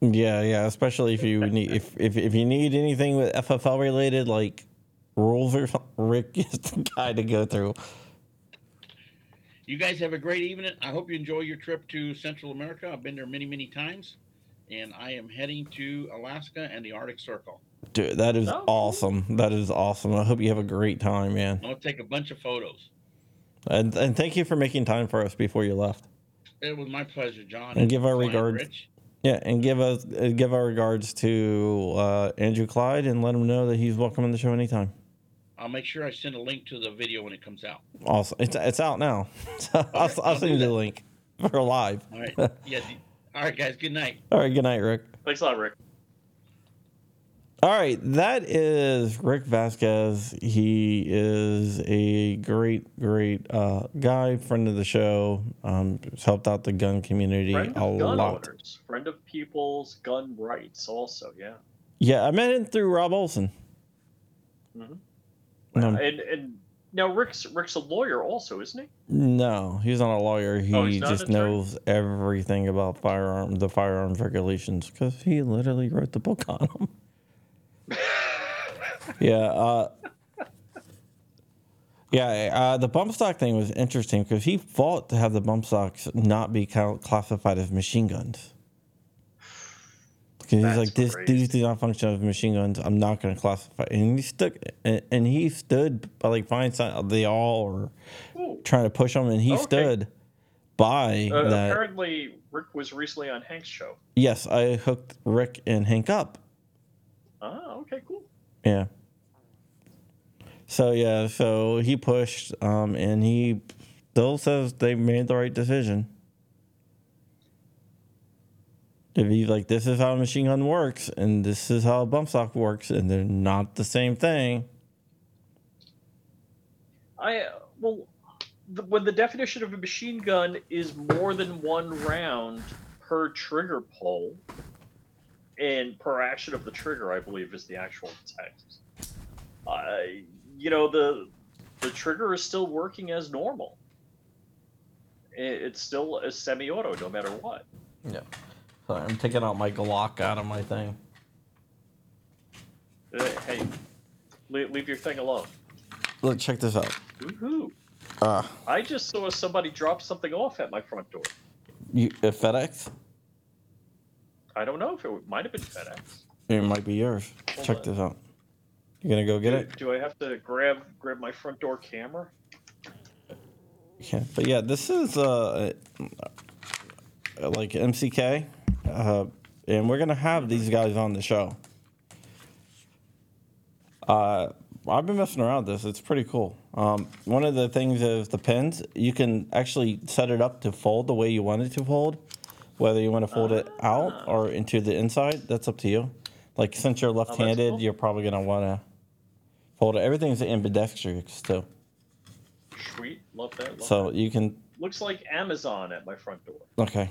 Yeah, yeah, especially if you need if, if if you need anything with FFL related like rules or something, Rick is the guy to go through. You guys have a great evening. I hope you enjoy your trip to Central America. I've been there many, many times, and I am heading to Alaska and the Arctic Circle. Dude, that is Oh, cool. awesome. That is awesome. I hope you have a great time, man. I'm gonna take a bunch of photos. And and thank you for making time for us before you left. It was my pleasure, John. And give our Flying regards. Rich. Yeah, and give us give our regards to uh, Andrew Clyde and let him know that he's welcome on the show anytime. I'll make sure I send a link to the video when it comes out. Awesome. It's it's out now. So I'll, I'll send you the link for live. All right. yeah. All right, guys. Good night. All right. Good night, Rick. Thanks a lot, Rick. All right, that is Rick Vasquez. He is a great, great uh, guy, friend of the show. Um, has helped out the gun community Friend a of gun lot. owners, friend of people's gun rights, also. Yeah. Yeah, I met him through Rob Olson. Mhm. Um, And and now Rick's Rick's a lawyer, also, isn't he? no, he's not a lawyer. He Oh, he's not just knows everything about firearm, the firearms regulations, because he literally wrote the book on them. yeah. Uh, yeah, uh, the bump stock thing was interesting because he fought to have the bump stocks not be classified as machine guns. Because he's like, this crazy. these do not function as machine guns. I'm not going to classify. And he stuck, and, and he stood by like Feinstein. They all were Ooh. trying to push him, and he Okay. stood by Uh, that. apparently, Rick was recently on Hank's show. Yes, I hooked Rick and Hank up. Ah, okay, cool. Yeah. So yeah, so he pushed, um, and he still says they made the right decision. If he's like, this is how a machine gun works, and this is how a bump stock works, and they're not the same thing. I uh, well, the, when the definition of a machine gun is more than one round per trigger pull, and per action of the trigger, I believe is the actual text. Uh, you know the the trigger is still working as normal. I- It's still a semi-auto, no matter what. Yeah. I'm taking out my Glock out of my thing. Hey, leave, leave your thing alone. Look, check this out. Woohoo! Uh, I just saw somebody drop something off at my front door. you, uh, FedEx? I don't know if it might have been FedEx. It might be yours. Hold check on. this out. You gonna go get do, it? do I have to grab grab my front door camera? Yeah, but yeah, this is uh, like MCK, uh, and we're gonna have these guys on the show. Uh, I've been messing around with this. It's pretty cool. Um, one of the things is the pins. You can actually set it up to fold the way you want it to fold, whether you want to fold it out or into the inside. That's up to you. Like since you're left-handed, cool. you're probably gonna want to fold it. Everything's ambidextrous too, Sweet, love that. Love so that. you can looks like Amazon at my front door. Okay.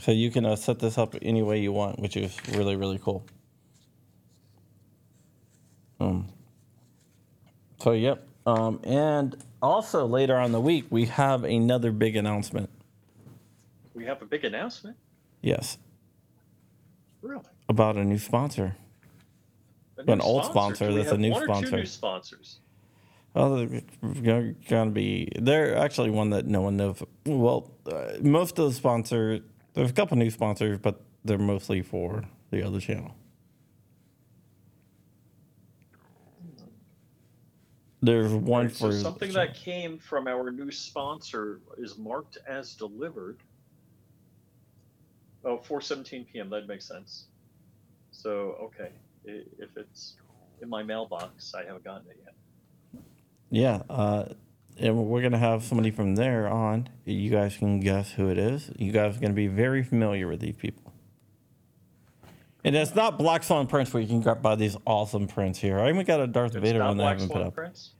So you can uh, set this up any way you want, which is really really cool. Um. So yep. Um, and also later on the week we have another big announcement. We have a big announcement. Yes, Really? about a new sponsor. A An old sponsor that's a new one Or sponsor. two new sponsors. Oh, they're gonna be. They're actually one that no one knows. Well, uh, most of the sponsors. There's a couple new sponsors, but they're mostly for the other channel. There's one So for something that came from our new sponsor is marked as delivered. Oh, 4:17 p.m. That makes sense. So okay, if it's in my mailbox, I haven't gotten it yet. Yeah, uh, and we're gonna have somebody from there on. You guys can guess who it is. You guys are gonna be very familiar with these people. And it's not Black Swan prints where you can grab buy these awesome prints here. I even got a Darth It's Vader one that I haven't put up. prints.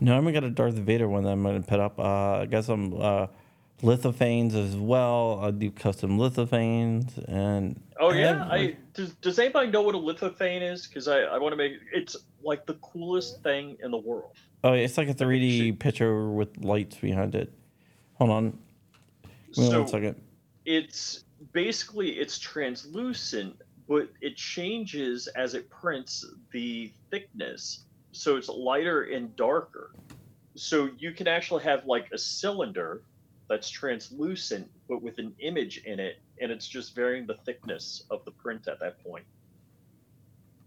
No, I'm gonna got a Darth Vader one that I'm gonna put up. Uh, I got some uh, lithophanes as well. I do custom lithophanes and. Oh yeah, every- I does, does anybody know what a lithophane is? Because I, I want to make it's like the coolest thing in the world. Oh, it's like a 3D see. picture with lights behind it. Hold on, me so one second. it's basically it's translucent, but it changes as it prints the thickness, so it's lighter and darker. So you can actually have like a cylinder that's translucent, but with an image in it, and it's just varying the thickness of the print at that point.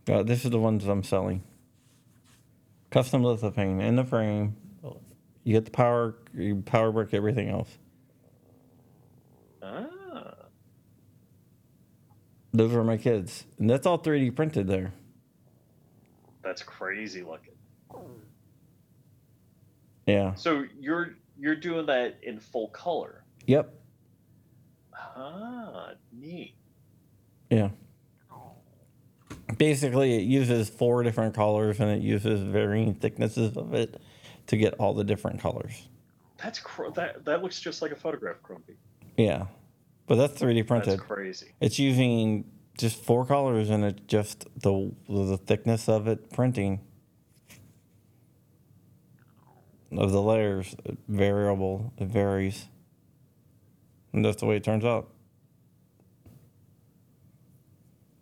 Uh, this is the ones I'm selling. Custom lithophane in the frame. You get the power, you power brick, everything else. Ah, Those are my kids, and that's all 3D printed there. that's crazy looking. Yeah. So you're you're doing that in full color. Yep. Ah, neat. Yeah. Basically, it uses four different colors and it uses varying thicknesses of it to get all the different colors. That's cr- that that looks just like a photograph, Crumpy. Yeah. But that's 3D printed. That's crazy. It's using just four colors and it just the the thickness of it printing of the layers variable it varies and that's the way it turns out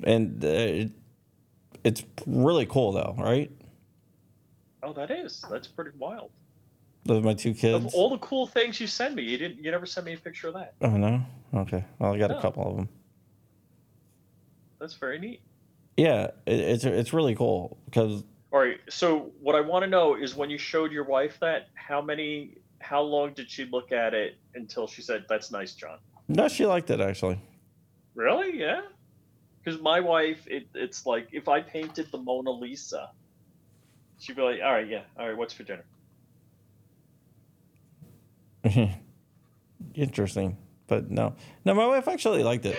and uh, it, it's really cool though right Oh, that is. That's pretty wild. those are my two kids Of all the cool things you send me, you didn't. You never sent me a picture of that. oh no okay well i got a couple of them that's very neat. Yeah, it, it's it's really cool because All right. So what I want to know is when you showed your wife that, how many, how long did she look at it until she said, "That's nice, John"? no, she liked it actually. Really? Yeah. Because my wife, it, it's like if I painted the Mona Lisa, she'd be like, "All right, yeah, all right, what's for dinner?" Interesting, but no, no, my wife actually liked it.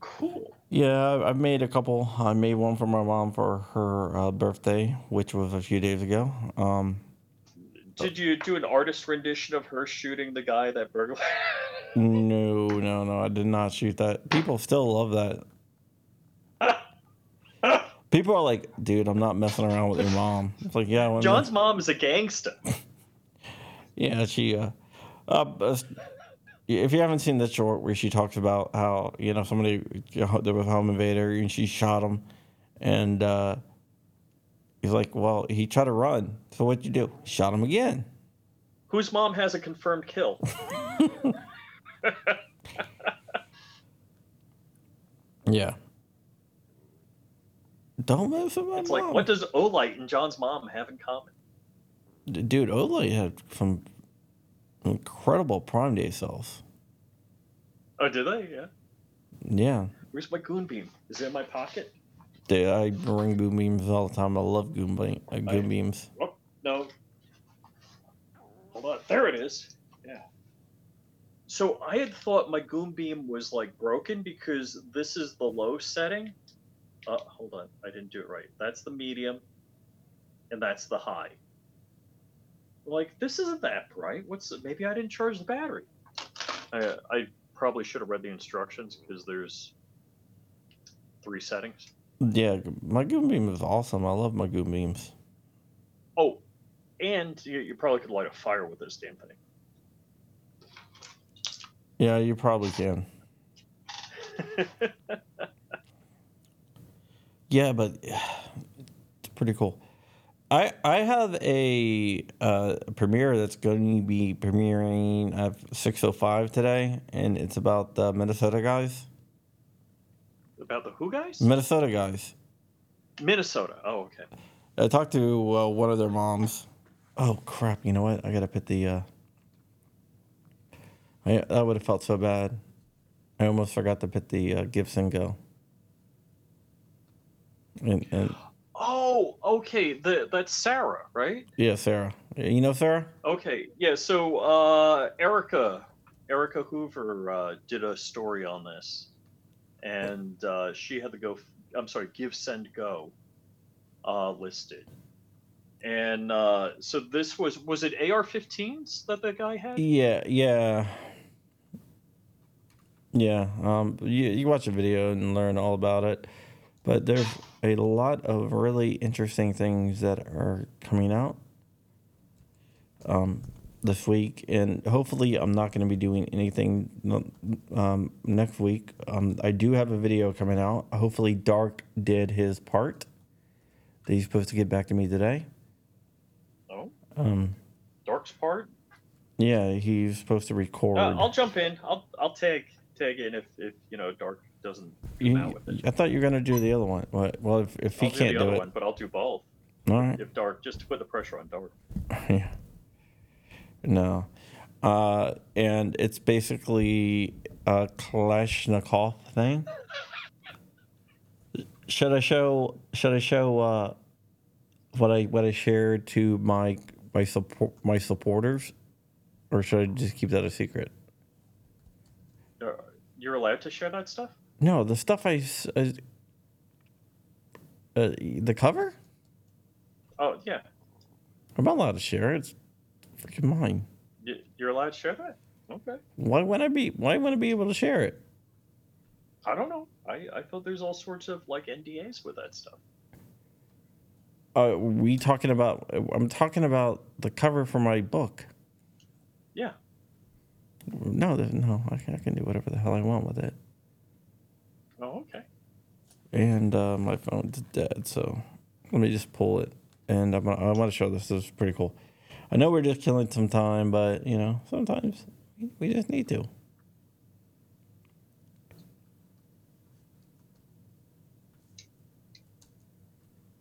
Cool. Yeah, I- I've made a couple. I made one for my mom for her uh, birthday, which was a few days ago. Um, Did you do an artist rendition of her shooting the guy that burglar? no, no, no, I did not shoot that. People still love that. People are like, dude, I'm not messing around with your mom. It's like, yeah, John's mom is a gangster. Yeah, she. Uh, uh, if you haven't seen the short where she talks about how you know somebody you know, there was a home invader and she shot him, and uh, he's like, "Well, he tried to run, so what'd you do? Shot him again." Whose mom has a confirmed kill? Yeah. Don't mess with my It's mom. like, what does Olight and John's mom have in common? D- Dude, Olight had some incredible Prime Day sales. Oh, did they? Yeah. Yeah. Where's my goon beam? Is it in my pocket? Dude, I bring goon beams all the time. I love goon, beam, uh, goon beams. Oh, no. Hold on. There it is. Yeah. So I had thought my goon beam was like broken because this is the low setting. Uh, hold on. I didn't do it right. That's the medium, and that's the high. Like this isn't that bright. What's maybe I didn't charge the battery. I uh, I probably should have read the instructions because there's three settings. Yeah, my goon beam is awesome. I love my goon beams. Oh, and you, you probably could light a fire with this damn thing. Yeah, you probably can. Yeah, but it's pretty cool. I I have a uh, premiere that's going to be premiering at six oh five today, and it's about the Minnesota guys. About the who guys? Minnesota guys. Minnesota. Oh, okay. I talked to uh, one of their moms. Oh crap! You know what? I gotta put the. Uh, I that would have felt so bad. I almost forgot to put the uh, GiveSendGo. And, and okay. The that's Sarah, right? yeah, Sarah. You know Sarah? Okay. Yeah. So uh, Erica, Erica Hoover uh, did a story on this, and uh, she had to go. I'm sorry, GiveSendGo uh, listed. And uh, so this was was it AR-15s that the guy had? Yeah, yeah, yeah. Um, you you watch a video and learn all about it, but there's a lot of really interesting things that are coming out um, this week, and hopefully, I'm not going to be doing anything um, next week. Um, I do have a video coming out. Hopefully, Dark did his part. That he's supposed to get back to me today. Oh, Um, Dark's part. yeah, he's supposed to record. Uh, I'll jump in. I'll I'll tag tag in if if you know Dark doesn't You, out with it. I thought you were gonna do the other one. What- Well, if, if he I'll can't the do it, one, but I'll do both. all right. If Dark, just to put the pressure on Dark. yeah. No, uh, and it's basically a Kalashnikov thing. Should I show? Should I show uh, what I what I shared to my my support my supporters, or should I just keep that a secret? Uh, You're allowed to share that stuff. No, the stuff I. uh, uh, the cover. Oh yeah, I'm not allowed to share it. It's freaking mine. You're allowed to share that. Okay. Why would I be? Why wouldn't I be able to share it? I don't know. I I thought there's all sorts of like NDAs with that stuff. Uh, we talking about? I'm talking about the cover for my book. Yeah. No, no, I can, I can do whatever the hell I want with it. Oh, okay. And uh, my phone's dead, so let me just pull it. And I'm, I want to show this. This is pretty cool. I know we're just killing some time, but you know, sometimes we just need to.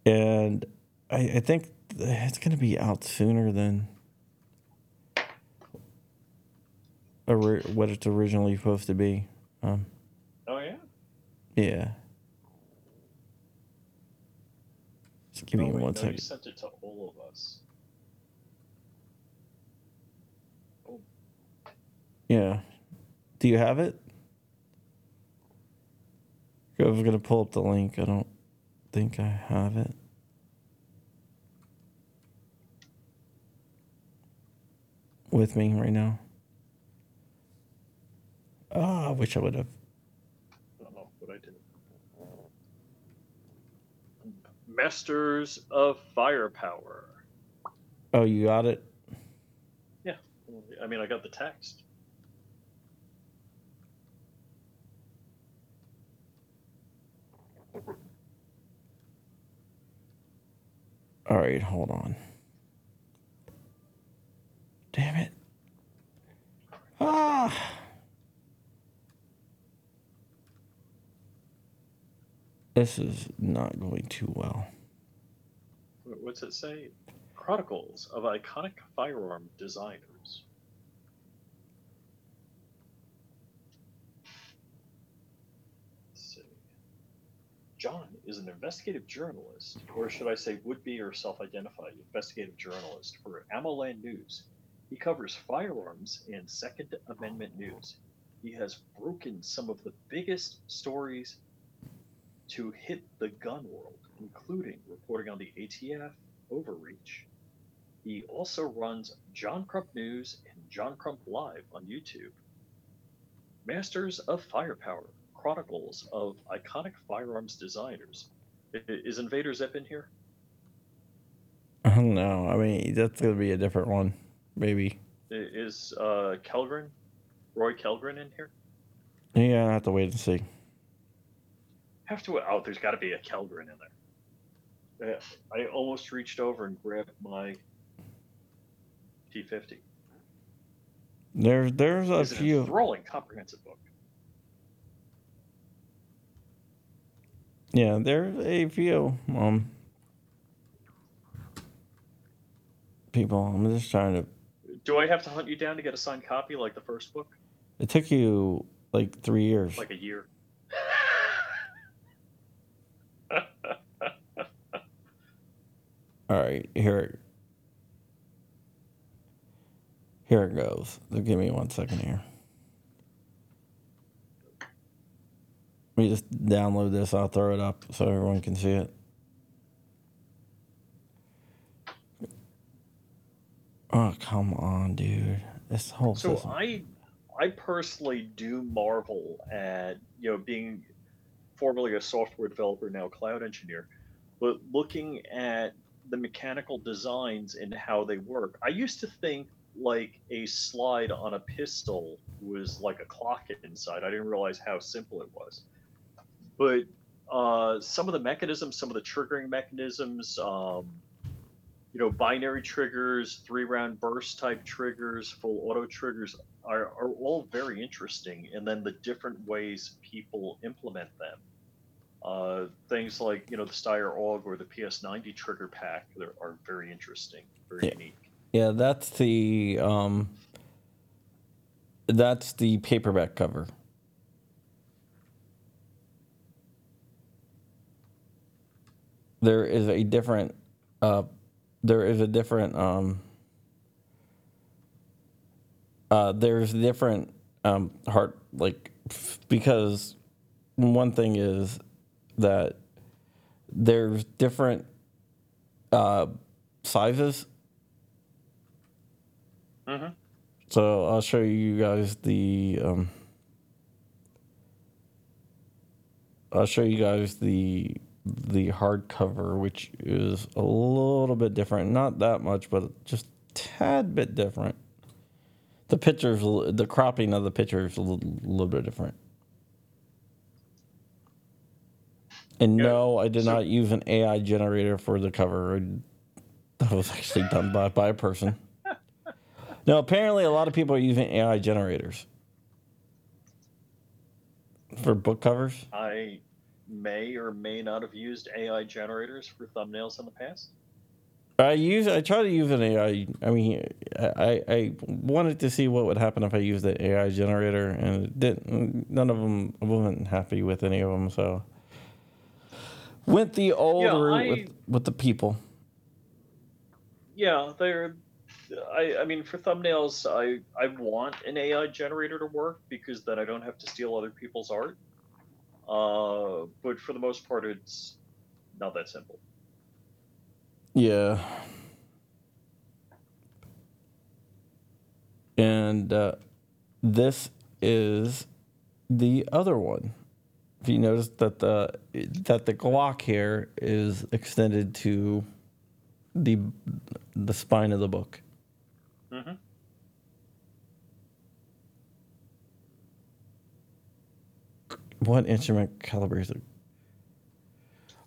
And I, I think it's going to be out sooner than what it's originally supposed to be. Um, oh, yeah? Yeah. Just give oh, me wait, one no, second. You sent it to all of us. Yeah. Do you have it? I was gonna pull up the link. I don't think I have it. With me right now. Ah, I wish I would have. I don't know what I did. Masters of Firepower. Oh, you got it. Yeah. I mean, I got the text. All right, hold on. Damn it. Ah. This is not going too well. Wh- What's it say? Chronicles of iconic firearm designers. John is an investigative journalist, or should I say would be or self identified investigative journalist for AmmoLand News. He covers firearms and Second Amendment news. He has broken some of the biggest stories to hit the gun world, including reporting on the ATF, overreach. He also runs John Crump News and John Crump Live on YouTube. Masters of Firepower Chronicles of Iconic Firearms Designers. Is Invader Zip in here? Oh, no, I mean that's gonna be a different one, maybe. Is uh, Kellgren, Roy Kellgren in here? Yeah, I have to wait and see. Have to. Oh, there's got to be a Kellgren in there. I almost reached over and grabbed my T50. There's there's a It's an few. enthralling, comprehensive book. Yeah, there's a few um people. I'm just trying to. Do I have to hunt you down to get a signed copy like the first book? It took you like three years. Like a year. All right, here. Here it goes. Give me one second here. Let me just download this. I'll throw it up so everyone can see it. Oh come on, dude! This whole so system. I, I personally do marvel at you know being formerly a software developer now cloud engineer, but looking at the mechanical designs and how they work. I used to think like a slide on a pistol was like a clock inside. I didn't realize how simple it was. But uh, some of the mechanisms, some of the triggering mechanisms, um, you know, binary triggers, three round burst type triggers, full auto triggers are, are all very interesting. And then the different ways people implement them. Uh, things like, you know, the Steyr AUG or the PS90 trigger pack are very interesting, very Yeah. unique. Yeah, that's the um that's the paperback cover. There is a different uh there is a different um uh there's different um heart like because one thing is that there's different uh sizes Mm-hmm. So I'll show you guys the. Um, I'll show you guys the the hardcover, which is a little bit different. Not that much, but just tad bit different. The pictures, the cropping of the picture is a little, little bit different. And Yeah, no, I did so- not use an AI generator for the cover. That was actually done by, by a person. now, apparently a lot of people are using AI generators for book covers. I may or may not have used AI generators for thumbnails in the past? I use I try to use an AI. I mean, I I wanted to see what would happen if I used the AI generator, and it didn't. None of them. I wasn't happy with any of them, so went the old Yeah, route I- with with the people. Yeah, they're. I, I mean, for thumbnails, I, I want an AI generator to work because then I don't have to steal other people's art. Uh, but for the most part, it's not that simple. Yeah. And uh, this is the other one. If you notice that the that the Glock here is extended to the the spine of the book. Mm-hmm. What instrument it?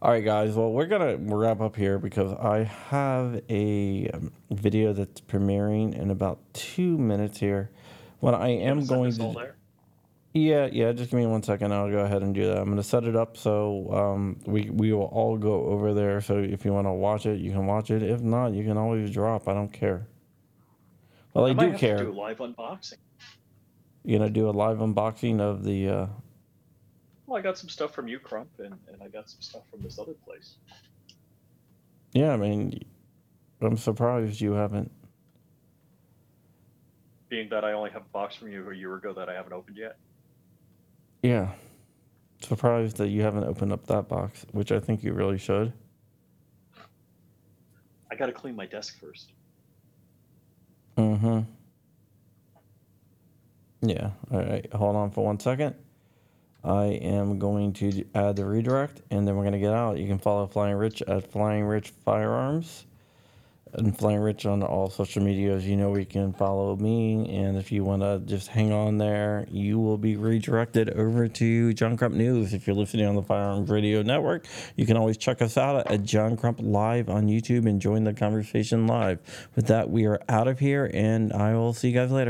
All right, guys. Well, we're gonna wrap up here because I have a um, video that's premiering in about two minutes here. What I am going to, there. Yeah, yeah. Just give me one second. I'll go ahead and do that. I'm gonna set it up so um, we we will all go over there. So if you want to watch it, you can watch it. If not, you can always drop. I don't care. Well, I, I do care. to do a live unboxing. You're gonna do a live unboxing of the. Uh, Well, I got some stuff from you, Crump, and, and I got some stuff from this other place. yeah, I mean, I'm surprised you haven't. Being that I only have a box from you a year ago that I haven't opened yet. Yeah. Surprised that you haven't opened up that box, which I think you really should. I got to clean my desk first. Mm-hmm. Yeah. All right. Hold on for one second. I am going to add the redirect, and then we're gonna get out. You can follow Flying Rich at Flying Rich Firearms, and Flying Rich on all social medias. You know where you can follow me, and if you want to just hang on there, you will be redirected over to John Crump News. If you're listening on the Firearms Radio Network, you can always check us out at John Crump Live on YouTube and join the conversation live. With that, we are out of here, and I will see you guys later.